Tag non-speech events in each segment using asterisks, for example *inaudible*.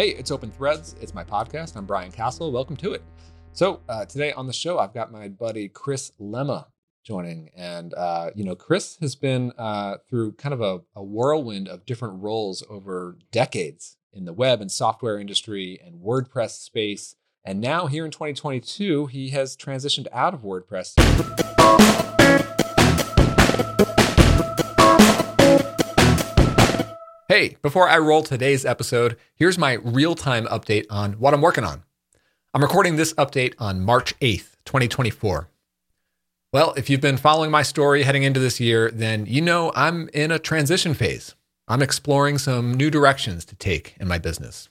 Hey, it's Open Threads. It's my podcast. I'm Brian Casel. Welcome to it. So, uh, today on the show, I've got my buddy Chris Lema joining. And, uh, you know, Chris has been uh, through kind of a, a whirlwind of different roles over decades in the web and software industry and WordPress space. And now, here in 2022, he has transitioned out of WordPress. Hey, before I roll today's episode, here's my real time update on what I'm working on. I'm recording this update on March 8th, 2024. Well, if you've been following my story heading into this year, then you know I'm in a transition phase. I'm exploring some new directions to take in my business.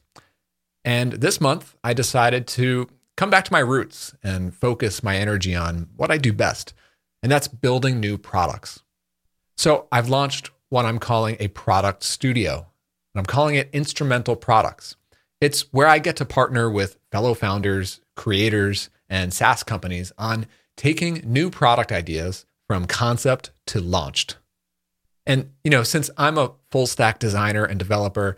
And this month, I decided to come back to my roots and focus my energy on what I do best, and that's building new products. So I've launched what I'm calling a product studio. And I'm calling it Instrumental Products. It's where I get to partner with fellow founders, creators, and SaaS companies on taking new product ideas from concept to launched. And, you know, since I'm a full stack designer and developer,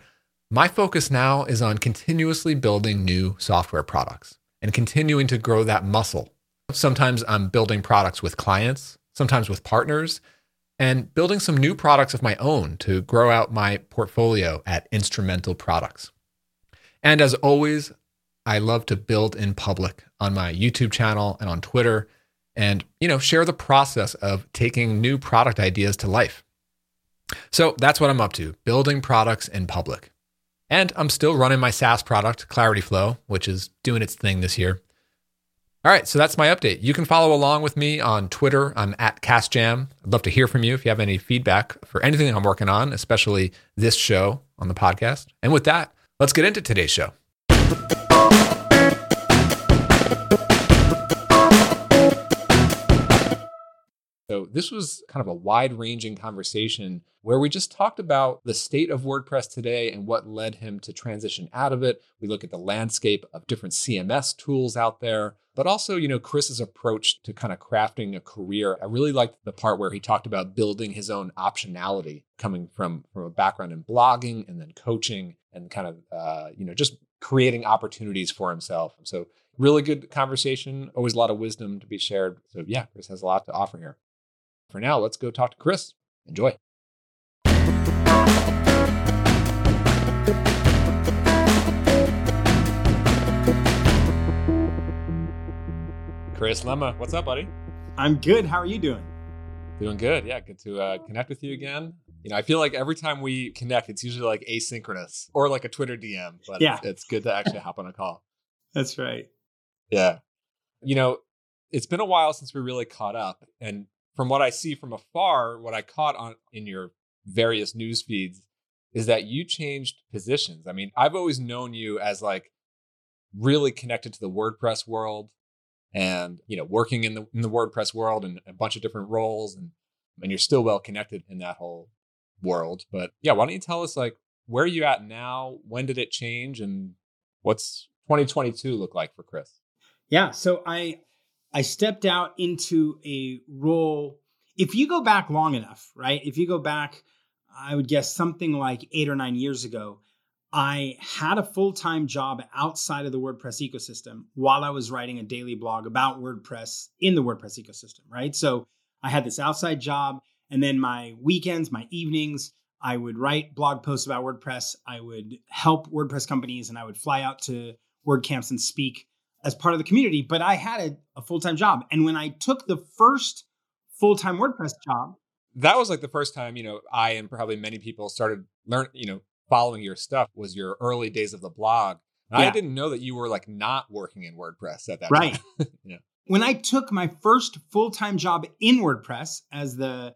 my focus now is on continuously building new software products and continuing to grow that muscle. Sometimes I'm building products with clients, sometimes with partners, and building some new products of my own to grow out my portfolio at Instrumental Products. And as always, I love to build in public on my YouTube channel and on Twitter and you know share the process of taking new product ideas to life. So that's what I'm up to, building products in public. And I'm still running my SaaS product, Clarity Flow, which is doing its thing this year. All right, so that's my update. You can follow along with me on Twitter. I'm at CasJam. I'd love to hear from you if you have any feedback for anything I'm working on, especially this show on the podcast. And with that, let's get into today's show. So, this was kind of a wide ranging conversation where we just talked about the state of WordPress today and what led him to transition out of it. We look at the landscape of different CMS tools out there, but also, you know, Chris's approach to kind of crafting a career. I really liked the part where he talked about building his own optionality coming from, from a background in blogging and then coaching and kind of, uh, you know, just creating opportunities for himself. So, really good conversation, always a lot of wisdom to be shared. So, yeah, Chris has a lot to offer here. For now, let's go talk to Chris. Enjoy. Chris Lema, what's up, buddy? I'm good. How are you doing? Doing good. Yeah, good to uh, connect with you again. You know, I feel like every time we connect, it's usually like asynchronous or like a Twitter DM, but yeah. it's, it's good to actually hop on a call. *laughs* That's right. Yeah. You know, it's been a while since we really caught up. And from what I see from afar, what I caught on in your various news feeds is that you changed positions. I mean, I've always known you as like really connected to the WordPress world and, you know, working in the in the WordPress world and a bunch of different roles and and you're still well connected in that whole world. But yeah, why don't you tell us like where are you at now? When did it change and what's 2022 look like for Chris? Yeah, so I I stepped out into a role. If you go back long enough, right? If you go back, I would guess something like eight or nine years ago, I had a full time job outside of the WordPress ecosystem while I was writing a daily blog about WordPress in the WordPress ecosystem, right? So I had this outside job, and then my weekends, my evenings, I would write blog posts about WordPress. I would help WordPress companies, and I would fly out to WordCamps and speak as part of the community, but I had a, a full time job. And when I took the first full time WordPress job, that was like the first time, you know, I and probably many people started learn, you know, following your stuff was your early days of the blog. Yeah. I didn't know that you were like not working in WordPress at that right. time. *laughs* yeah. When I took my first full time job in WordPress as the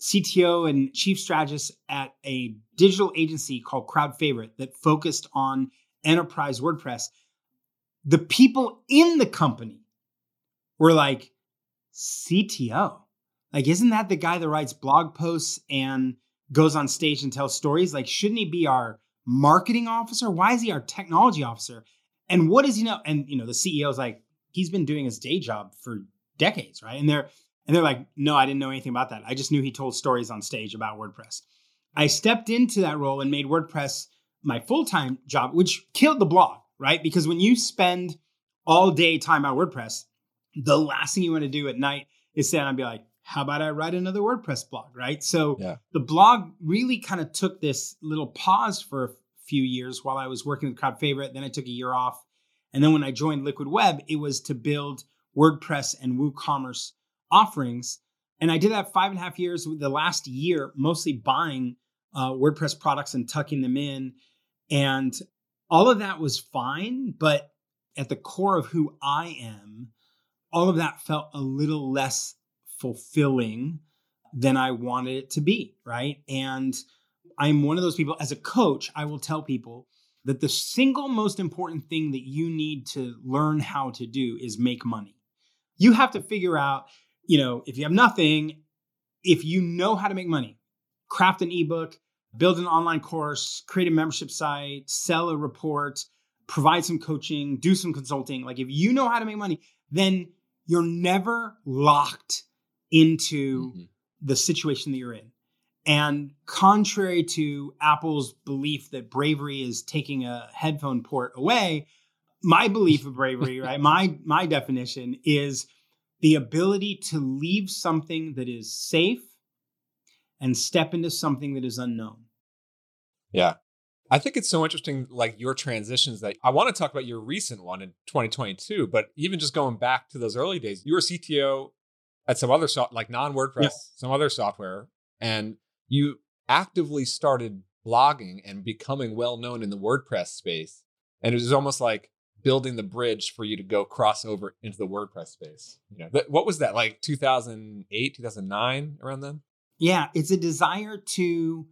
CTO and chief strategist at a digital agency called Crowd Favorite that focused on enterprise WordPress, the people in the company were like, CTO. Like, isn't that the guy that writes blog posts and goes on stage and tells stories? Like, shouldn't he be our marketing officer? Why is he our technology officer? And what does he know? And you know, the CEO is like, he's been doing his day job for decades, right? And they're and they're like, no, I didn't know anything about that. I just knew he told stories on stage about WordPress. I stepped into that role and made WordPress my full time job, which killed the blog, right? Because when you spend all day time on WordPress, the last thing you want to do at night is sit down and be like, how about I write another WordPress blog, right? So Yeah. the blog really kind of took this little pause for a few years while I was working with Crowd Favorite. Then I took a year off. And then when I joined Liquid Web, it was to build WordPress and WooCommerce offerings. And I did that five and a half years. With the last year, mostly buying uh, WordPress products and tucking them in. And all of that was fine. But at the core of who I am, all of that felt a little less fulfilling than I wanted it to be. Right. And I'm one of those people, as a coach, I will tell people that the single most important thing that you need to learn how to do is make money. You have to figure out, you know, if you have nothing, if you know how to make money, craft an ebook, build an online course, create a membership site, sell a report, provide some coaching, do some consulting. Like if you know how to make money, then you're never locked into Mhm. the situation that you're in. And contrary to Apple's belief that bravery is taking a headphone port away, my belief of bravery, *laughs* right? My my definition is the ability to leave something that is safe and step into something that is unknown. Yeah. I think it's so interesting, like your transitions that I want to talk about your recent one in 2022, but even just going back to those early days, you were CTO at some other soft, like non WordPress, Yeah. some other software, and you actively started blogging and becoming well known in the WordPress space. And it was almost like building the bridge for you to go cross over into the WordPress space. You know, what was that like 2008, 2009 around then? Yeah, it's a desire to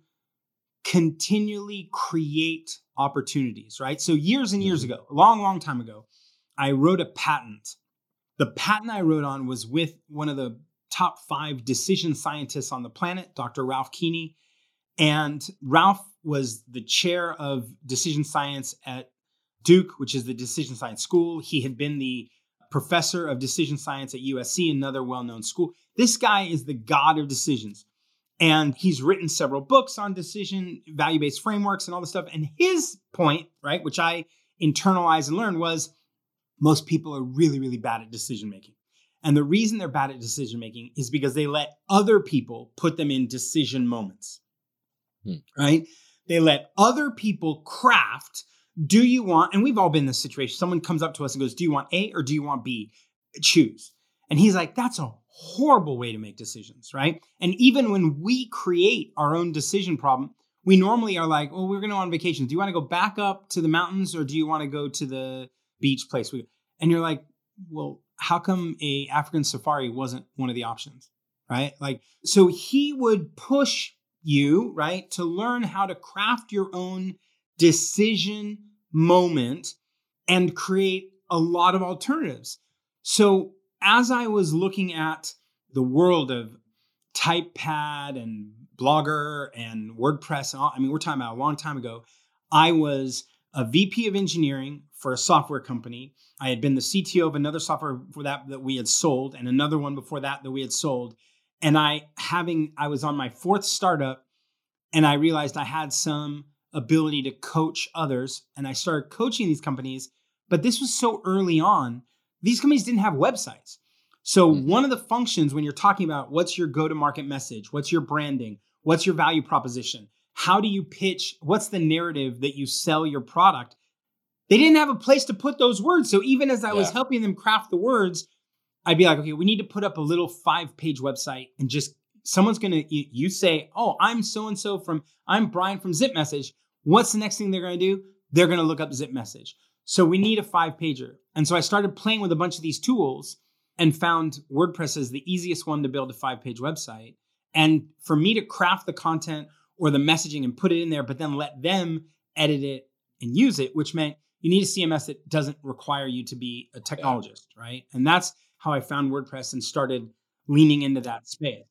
continually create opportunities, right? So years and years Mhm. ago, a long, long time ago, I wrote a patent. The patent I wrote on was with one of the top five decision scientists on the planet, Dr. Ralph Keeney. And Ralph was the chair of decision science at Duke, which is the decision science school. He had been the professor of decision science at USC, another well known school. This guy is the god of decisions. And he's written several books on decision, value based frameworks, and all this stuff. And his point, right, which I internalized and learned was most people are really, really bad at decision making. And the reason they're bad at decision making is because they let other people put them in decision moments, Hmm. right? They let other people craft do you want, and we've all been in this situation. Someone comes up to us and goes, Do you want A or do you want B? Choose. And he's like, That's a horrible way to make decisions, right? And even when we create our own decision problem, we normally are like, Well, we're going to go on vacation. Do you want to go back up to the mountains or do you want to go to the beach place? And you're like, Well, how come a African safari wasn't one of the options, right? Like, so he would push you, right, to learn how to craft your own decision moment and create a lot of alternatives. So as I was looking at the world of TypePad and Blogger and WordPress, and all, I mean, we're talking about a long time ago. I was a VP of engineering for a software company. I had been the CTO of another software for that that we had sold, and another one before that that we had sold. And I having I was on my fourth startup, and I realized I had some ability to coach others, and I started coaching these companies. But this was so early on; these companies didn't have websites. So Mhm. one of the functions when you're talking about what's your go-to-market message, what's your branding, what's your value proposition, how do you pitch, what's the narrative that you sell your product? They didn't have a place to put those words. So even as I was helping them craft the words, I'd be like, okay, we need to put up a little five-page website and just someone's gonna you, you say, oh, I'm so and so from I'm Brian from Zip Message. What's the next thing they're gonna do? They're gonna look up Zip Message. So we need a five pager. And so I started playing with a bunch of these tools and found WordPress as the easiest one to build a five page website. And for me to craft the content or the messaging and put it in there, but then let them edit it and use it, which meant you need a CMS that doesn't require you to be a technologist, right? And that's how I found WordPress and started leaning into that space.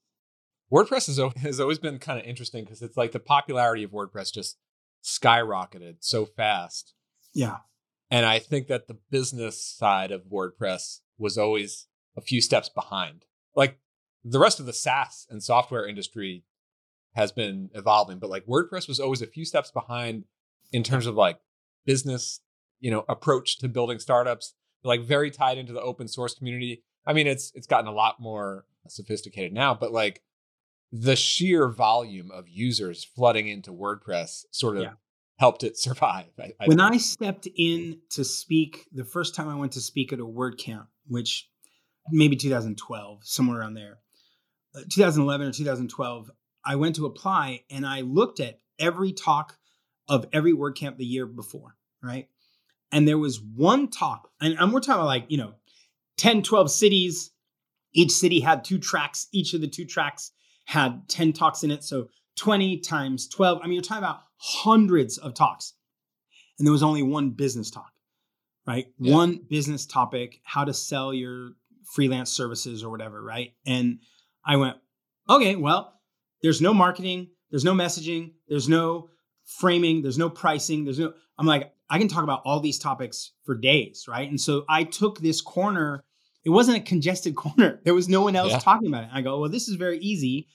WordPress has, has always been kind of interesting because it's like the popularity of WordPress just skyrocketed so fast. Yeah. And I think that the business side of WordPress was always a few steps behind. Like the rest of the SaaS and software industry has been evolving, but like WordPress was always a few steps behind in terms of like business, you know, approach to building startups, like very tied into the open source community. I mean, it's it's gotten a lot more sophisticated now, but like the sheer volume of users flooding into WordPress sort of yeah. helped it *laughs* survive. I, I when I stepped in to speak, the first time I went to speak at a WordCamp, which maybe 2012, somewhere around there, uh, 2011 or 2012, I went to apply and I looked at every talk of every WordCamp the year before, right? And there was one talk, and, and we're talking about like, you know, 10, 12 cities. Each city had two tracks. Each of the two tracks had 10 talks in it. So 20 times 12. I mean, you're talking about hundreds of talks. And there was only one business talk, right? Yeah. One business topic, how to sell your freelance services or whatever, right? And I went, okay, well, there's no marketing, there's no messaging, there's no framing, there's no pricing, there's no, I'm like, I can talk about all these topics for days, right? And so I took this corner. It wasn't a congested *laughs* corner. There was no one else yeah. talking about it. I go, well, this is very easy.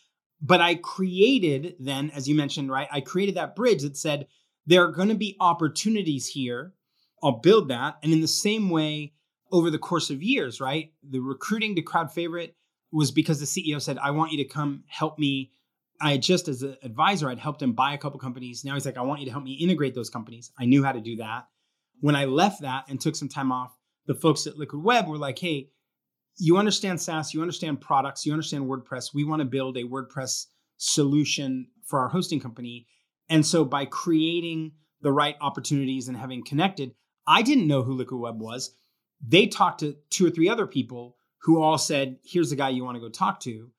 But I created then, as you mentioned, right? I created that bridge that said there are going to be opportunities here. I'll build that. And in the same way, over the course of years, right? The recruiting to crowd favorite was because the CEO said, I want you to come help me. I just, as an advisor, I'd helped him buy a couple companies. Now he's like, I want you to help me integrate those companies. I knew how to do that. When I left that and took some time off, the folks at Liquid Web were like, hey, you understand SaaS, you understand products, you understand WordPress. We want to build a WordPress solution for our hosting company. And so by creating the right opportunities and having connected, I didn't know who Liquid Web was. They talked to two or three other people who all said, here's the guy you want to go talk to.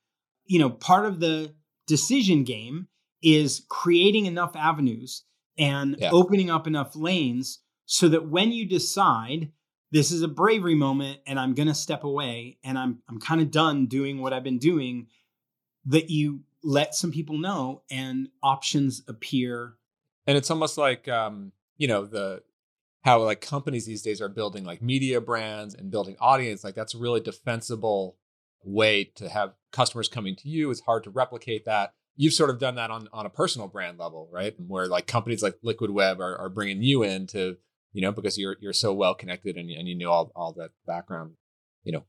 You know, part of the decision game is creating enough avenues and yeah. opening up enough lanes so that when you decide this is a bravery moment and I'm going to step away and I'm I'm kind of done doing what I've been doing that you let some people know and options appear and it's almost like um you know the how like companies these days are building like media brands and building audience like that's really defensible way to have customers coming to you. It's hard to replicate that. You've sort of done that on on a personal brand level right? Where like companies like liquid web are, are bringing you in to you know because you're you're so well connected and, and you know all, all that background you know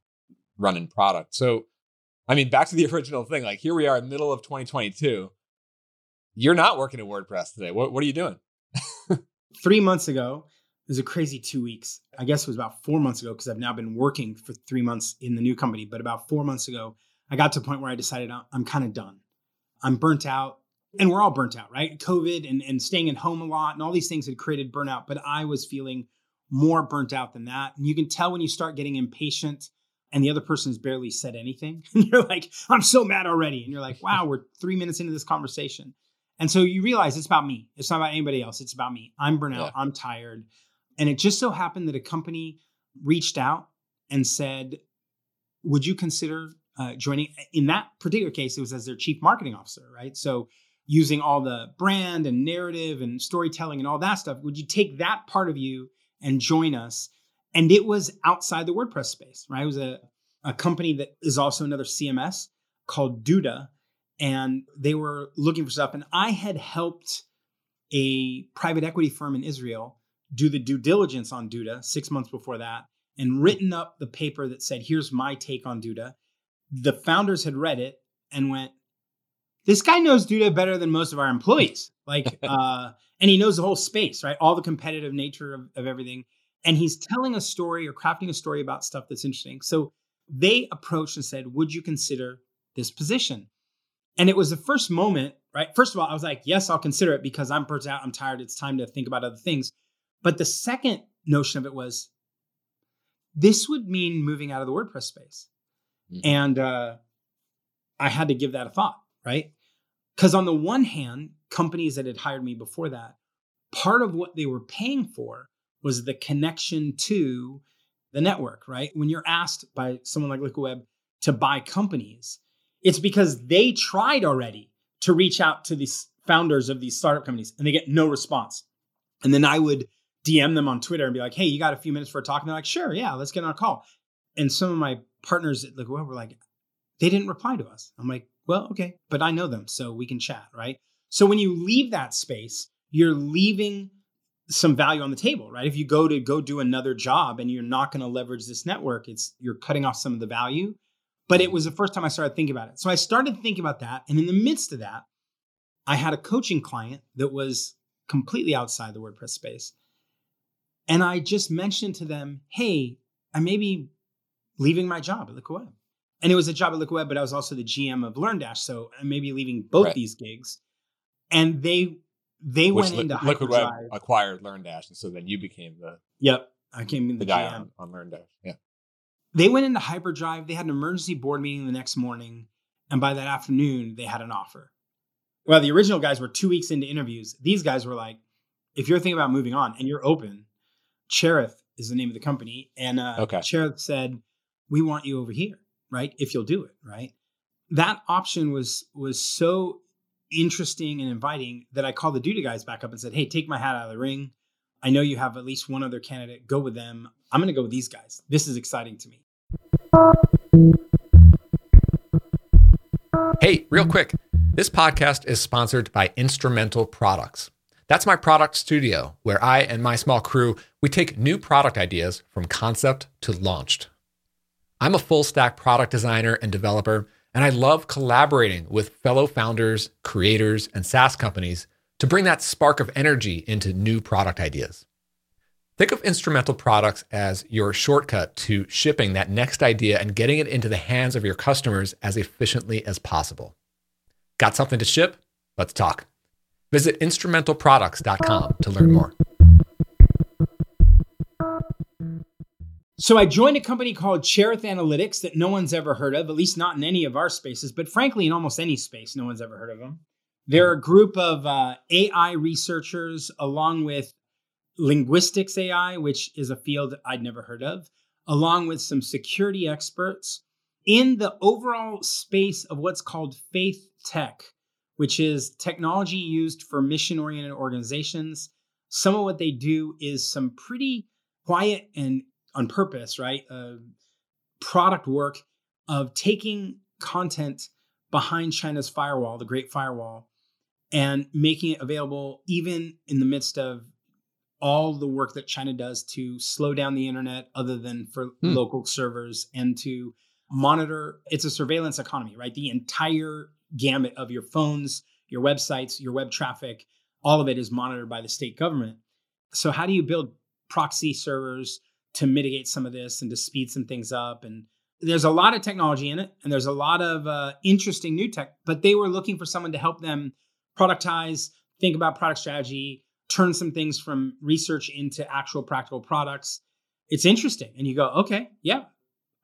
running product. So i mean back to the *laughs* original thing like here we are in the middle of 2022 you're not working at wordpress today. What, what are you doing? *laughs* Three months ago was a crazy two weeks. I guess it was about four months ago because I've now been working for three months in the new company. But about four months ago, I got to a point where I decided uh, I'm kind of done. I'm burnt out. And we're all burnt out, right? COVID and, and staying at home a lot and all these things had created burnout. But I was feeling more burnt out than that. And you can tell when you start getting impatient and the other person has barely said anything. *laughs* And you're like, I'm so mad already. And you're like, *laughs* wow, we're three minutes into this conversation. And so you realize it's about me. It's not about anybody else. It's about me. I'm burnt out. Yeah. I'm tired. And it just so happened that a company reached out and said, Would you consider uh, joining? In that particular case, it was as their chief marketing officer, right? So using all the brand and narrative and storytelling and all that stuff, would you take that part of you and join us? And it was outside the WordPress space, right? It was a, a company that is also another CMS called Duda. And they were looking for stuff. And I had helped a private equity firm in Israel do the due diligence on Duda six months before that and written up the paper that said, here's my take on Duda. The founders had read it and went, this guy knows Duda better than most of our employees. Like, *laughs* uh, and he knows the whole space, right? All the competitive nature of, of everything. And he's telling a story or crafting a story about stuff that's interesting. So they approached and said, Would you consider this position? And it was the first moment, right? First of all, I was like, Yes, I'll consider it because I'm burnt out. I'm tired. It's time to think about other things. But the second notion of it was this would mean moving out of the WordPress space. Mm-hmm. And uh, I had to give that a thought, right? Because on the one hand, companies that had hired me before that, part of what they were paying for was the connection to the network, right? When you're asked by someone like Liquid Web to buy companies, it's because they tried already to reach out to these founders of these startup companies and they get no response. And then I would DM them on Twitter and be like, hey, you got a few minutes for a talk? And they're like, sure, yeah, let's get on a call. And some of my partners at Liquid were like, they didn't reply to us. I'm like, well, okay, but I know them, so we can chat, right? So when you leave that space, you're leaving some value on the table, right? If you go to go do another job and you're not going to leverage this network, it's you're cutting off some of the value. But it was the first time I started thinking about it. So I started thinking about that. And in the midst of that, I had a coaching client that was completely outside the WordPress space. And I just mentioned to them, hey, I may be leaving my job at Liquid Web. And it was a job at Liquid Web, but I was also the GM of LearnDash. So I may be leaving both right. these gigs. And they they Which went into Liquid Web acquired LearnDash, and so then you became the yep. I came in the, the guy on, on LearnDash. Yeah. They went into hyperdrive. They had an emergency board meeting the next morning, and by that afternoon, they had an offer. Well, the original guys were two weeks into interviews. These guys were like, if you're thinking about moving on and you're open, Cherith is the name of the company. And uh, okay. Cherith said, we want you over here, right? If you'll do it, right? That option was was so interesting and inviting that I called the Duda guys back up and said, hey, take my hat out of the ring. I know you have at least one other candidate. Go with them. I'm going to go with these guys. This is exciting to me. Hey, real quick. This podcast is sponsored by Instrumental Products. That's my product studio where I and my small crew, we take new product ideas from concept to launched. I'm a full stack product designer and developer, and I love collaborating with fellow founders, creators, and SaaS companies to bring that spark of energy into new product ideas. Think of instrumental products as your shortcut to shipping that next idea and getting it into the hands of your customers as efficiently as possible. Got something to ship? Let's talk. Visit instrumentalproducts.com to learn more. So I joined a company called Cherith Analytics that no one's ever heard of, at least not in any of our spaces, but frankly, in almost any space, no one's ever heard of them. They're a group of uh, AI researchers along with linguistics AI, which is a field I'd never heard of, along with some security experts in the overall space of what's called faith tech, which is technology used for mission oriented organizations. Some of what they do is some pretty quiet and on purpose, right? Uh, product work of taking content behind China's firewall, the Great Firewall, and making it available even in the midst of all the work that China does to slow down the internet, other than for hmm. local servers, and to monitor. It's a surveillance economy, right? The entire gamut of your phones, your websites, your web traffic, all of it is monitored by the state government. So, how do you build proxy servers to mitigate some of this and to speed some things up? And there's a lot of technology in it, and there's a lot of uh, interesting new tech, but they were looking for someone to help them productize, think about product strategy, turn some things from research into actual practical products. It's interesting. And you go, okay, yeah,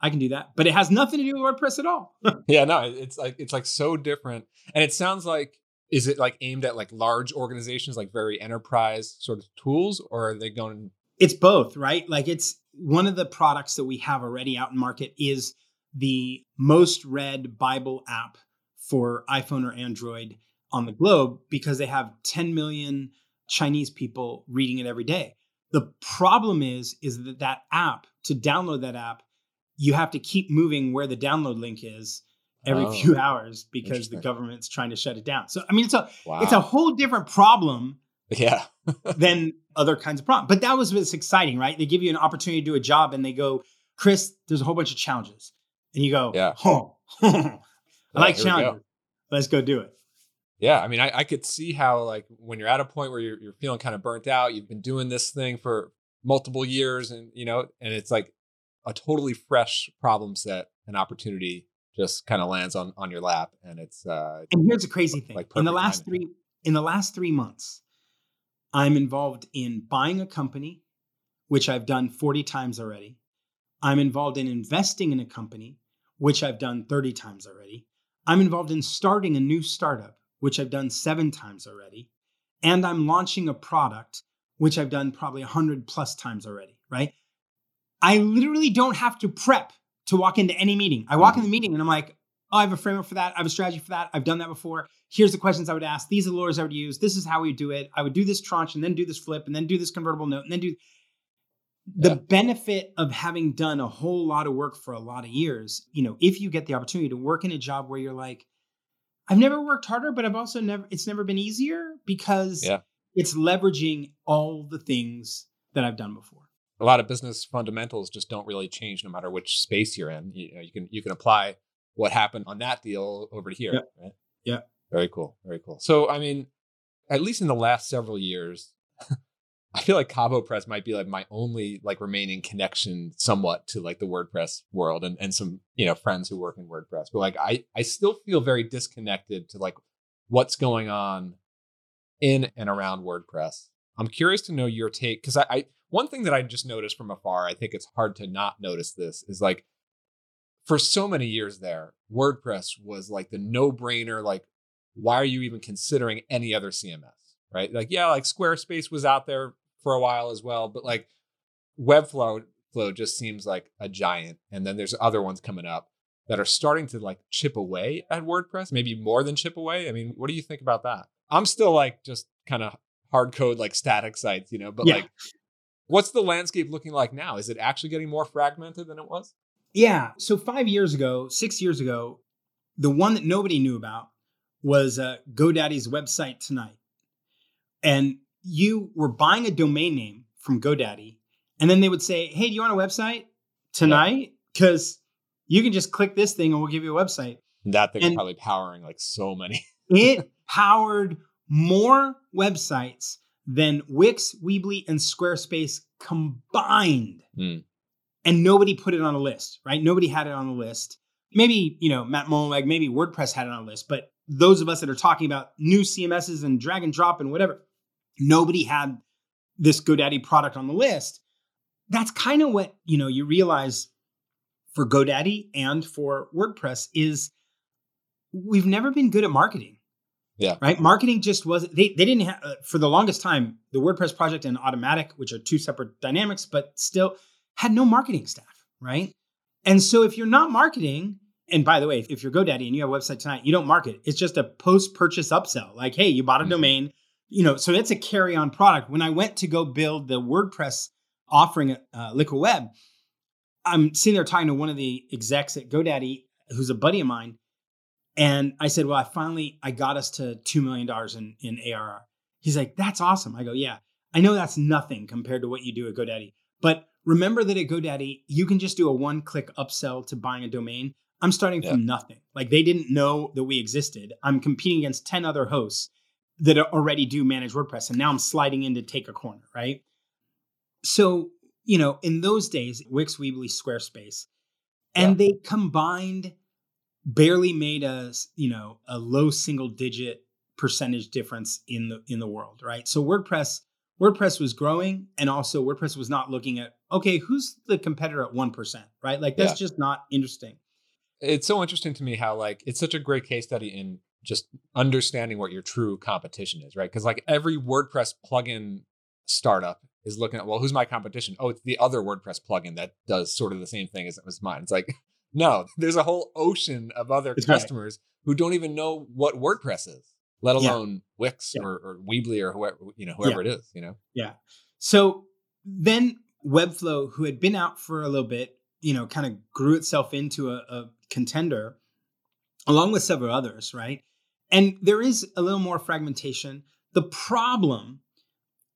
I can do that. But it has nothing to do with WordPress at all. *laughs* yeah, no, it's like it's like so different. And it sounds like is it like aimed at like large organizations, like very enterprise sort of tools, or are they going It's both, right? Like it's one of the products that we have already out in market is the most read Bible app for iPhone or Android on the globe because they have 10 million Chinese people reading it every day. The problem is is that that app to download that app you have to keep moving where the download link is every oh, few hours because the government's trying to shut it down. So I mean, it's a wow. it's a whole different problem. Yeah. *laughs* than other kinds of problems. But that was what's exciting, right? They give you an opportunity to do a job, and they go, Chris, there's a whole bunch of challenges, and you go, Yeah, oh, *laughs* I like challenges. Let's go do it. Yeah, I mean, I, I could see how like when you're at a point where you're you're feeling kind of burnt out, you've been doing this thing for multiple years, and you know, and it's like a totally fresh problem set and opportunity just kind of lands on on your lap and it's uh and here's a crazy thing. Like in the last timing. three in the last three months i'm involved in buying a company which i've done 40 times already. I'm involved in investing in a company which i've done 30 times already. I'm involved in starting a new startup which i've done seven times already. And i'm launching a product which i've done probably 100 plus times already right I literally don't have to prep to walk into any meeting. I walk mm. in the meeting and I'm like, oh, I have a framework for that. I have a strategy for that. I've done that before. Here's the questions I would ask. These are the lawyers I would use. This is how we do it. I would do this tranche and then do this flip and then do this convertible note and then do the yeah. benefit of having done a whole lot of work for a lot of years. You know, if you get the opportunity to work in a job where you're like, I've never worked harder, but I've also never, it's never been easier because yeah it's leveraging all the things that I've done before. A lot of business fundamentals just don't really change no matter which space you're in. You, know, you can you can apply what happened on that deal over to here. Yep. Right? Yeah. Very cool. Very cool. So I mean, at least in the last several years, *laughs* I feel like Cabo Press might be like my only like remaining connection somewhat to like the WordPress world and, and some, you know, friends who work in WordPress. But like I I still feel very disconnected to like what's going on in and around WordPress. I'm curious to know your take because I, I one thing that I just noticed from afar, I think it's hard to not notice this, is like for so many years there, WordPress was like the no-brainer, like, why are you even considering any other CMS? right? Like, yeah, like Squarespace was out there for a while as well, but like Webflow flow just seems like a giant. And then there's other ones coming up that are starting to like chip away at WordPress, maybe more than chip away. I mean, what do you think about that? I'm still like just kind of hard code like static sites, you know, but Yeah. like what's the landscape looking like now? Is it actually getting more fragmented than it was? Yeah. So five years ago, six years ago, the one that nobody knew about was uh, GoDaddy's website tonight. And you were buying a domain name from GoDaddy, and then they would say, Hey, do you want a website tonight? Because you can just click this thing and we'll give you a website. That thing And- probably powering like so many. It *laughs* powered more websites than Wix, Weebly, and Squarespace combined. Hmm. And nobody put it on a list, right? Nobody had it on the list. Maybe, you know, Matt Mullenweg, maybe WordPress had it on a list, but those of us that are talking about new CMSs and drag and drop and whatever, nobody had this GoDaddy product on the list. That's kind of what, you know, you realize for GoDaddy and for WordPress is we've never been good at marketing. Yeah. Right. Marketing just wasn't, they, they didn't have, uh, for the longest time, the WordPress project and Automattic, which are two separate dynamics, but still had no marketing staff. Right. And so if you're not marketing, and by the way, if you're GoDaddy and you have a website tonight, you don't market. It's just a post purchase upsell. Like, hey, you bought a Mhm. domain, you know, so it's a carry on product. When I went to go build the WordPress offering at uh, Liquid Web, I'm sitting there talking to one of the execs at GoDaddy, who's a buddy of mine. And I said, well, I finally, I got us to $2 million in, in ARR. He's like, that's awesome. I go, yeah, I know that's nothing compared to what you do at GoDaddy. But remember that at GoDaddy, you can just do a one click upsell to buying a domain. I'm starting from nothing. Like they didn't know that we existed. I'm competing against 10 other hosts that already do manage WordPress. And now I'm sliding in to take a corner, right? So, you know, in those days, Wix, Weebly, Squarespace, and they combined barely made a, you know, a low single digit percentage difference in the in the world, right? So WordPress WordPress was growing and also WordPress was not looking at okay, who's the competitor at 1%, right? Like that's Yeah. just not interesting. it's so interesting to me how like it's such a great case study in just understanding what your true competition is, right? Because like every WordPress plugin startup is looking at, well, who's my competition? Oh, it's the other WordPress plugin that does sort of the same thing as, as mine. It's like, no, there's a whole ocean of other That's right. customers who don't even know what WordPress is, let Yeah. alone Wix Yeah. or, or Weebly or whoever, you know, whoever it is, you know? Yeah. So then Webflow, who had been out for a little bit, you know, kind of grew itself into a, a contender along with several others, right? And there is a little more fragmentation. The problem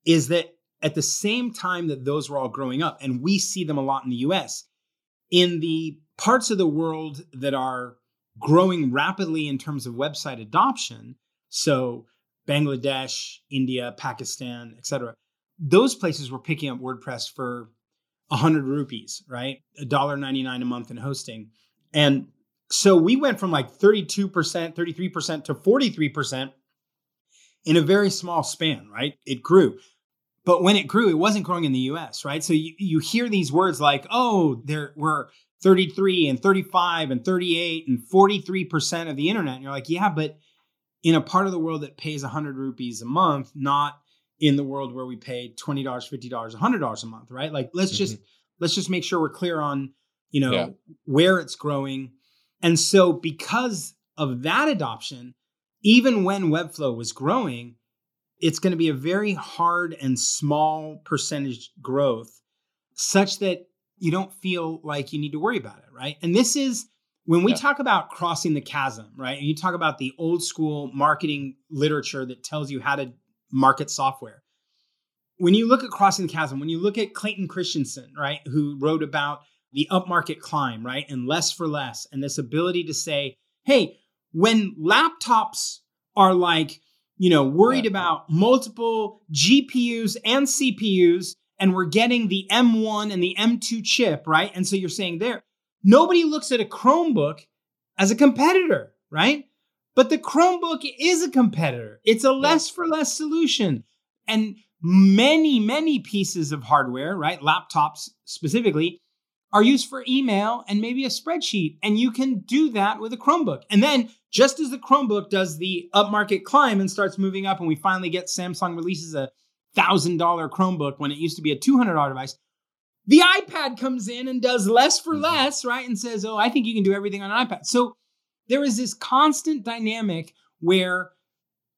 is that at the same time that those were all growing up, and we see them a lot in the US, in the parts of the world that are growing rapidly in terms of website adoption, so Bangladesh, India, Pakistan, etc. Those places were picking up WordPress for 100 rupees, right? $1.99 a month in hosting. And so we went from like 32%, 33% to 43% in a very small span, right? It grew. But when it grew, it wasn't growing in the US, right? So you, you hear these words like, oh, there were 33 and 35 and 38 and 43% of the internet. And you're like, yeah, but in a part of the world that pays 100 rupees a month, not in the world where we pay $20, $50, $100 a month, right? Like let's just mm-hmm. let's just make sure we're clear on, you know, Yeah. where it's growing. And so because of that adoption, even when Webflow was growing, it's going to be a very hard and small percentage growth such that you don't feel like you need to worry about it, right? And this is when we Yeah. talk about crossing the chasm, right? And you talk about the old school marketing literature that tells you how to market software. When you look at Crossing the Chasm, when you look at Clayton Christensen, right, who wrote about the upmarket climb, right, and less for less, and this ability to say, hey, when laptops are like, you know, worried yeah. about multiple GPUs and CPUs, and we're getting the M1 and the M2 chip, right? And so you're saying there, nobody looks at a Chromebook as a competitor, right? But the Chromebook is a competitor. It's a less for less solution. And many, many pieces of hardware, right? Laptops specifically, are used for email and maybe a spreadsheet. And you can do that with a Chromebook. And then, just as the Chromebook does the upmarket climb and starts moving up, and we finally get Samsung releases a $1,000 Chromebook when it used to be a $200 device, the iPad comes in and does less for mm-hmm. less, right? And says, oh, I think you can do everything on an iPad. So there is this constant dynamic where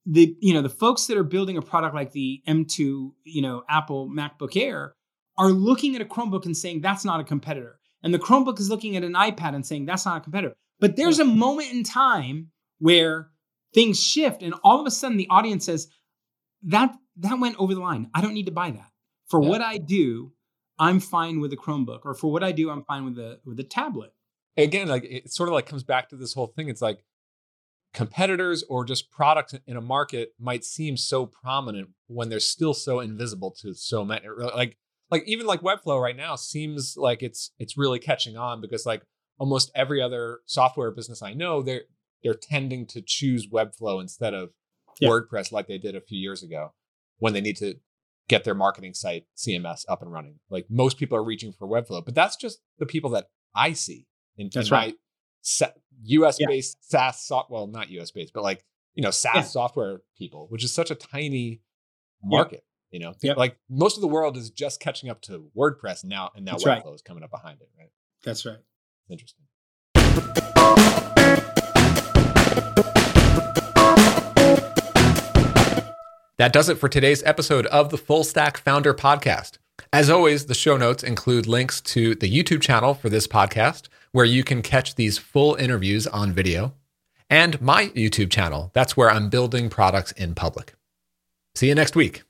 the you know the folks that are building a product like the M2 you know Apple MacBook Air are looking at a Chromebook and saying that's not a competitor and the Chromebook is looking at an iPad and saying that's not a competitor but there's a moment in time where things shift and all of a sudden the audience says that that went over the line I don't need to buy that for yeah. what I do I'm fine with a Chromebook or for what I do I'm fine with a with a tablet again, like it sort of like comes back to this whole thing. It's like competitors or just products in a market might seem so prominent when they're still so invisible to so many. Like like even like Webflow right now seems like it's it's really catching on because like almost every other software business I know, they're they're tending to choose Webflow instead of yeah. WordPress like they did a few years ago when they need to get their marketing site CMS up and running. Like most people are reaching for Webflow, but that's just the people that I see in, That's in right. my US based yeah. SaaS software, well, not US based, but like, you know, SaaS yeah. software people, which is such a tiny market. You know, yep. like most of the world is just catching up to WordPress now, and now That's Webflow right. is coming up behind it, right? That's right. Interesting. That does it for today's episode of the Full Stack Founder Podcast. As always, the show notes include links to the YouTube channel for this podcast, where you can catch these full interviews on video, and my YouTube channel. That's where I'm building products in public. See you next week.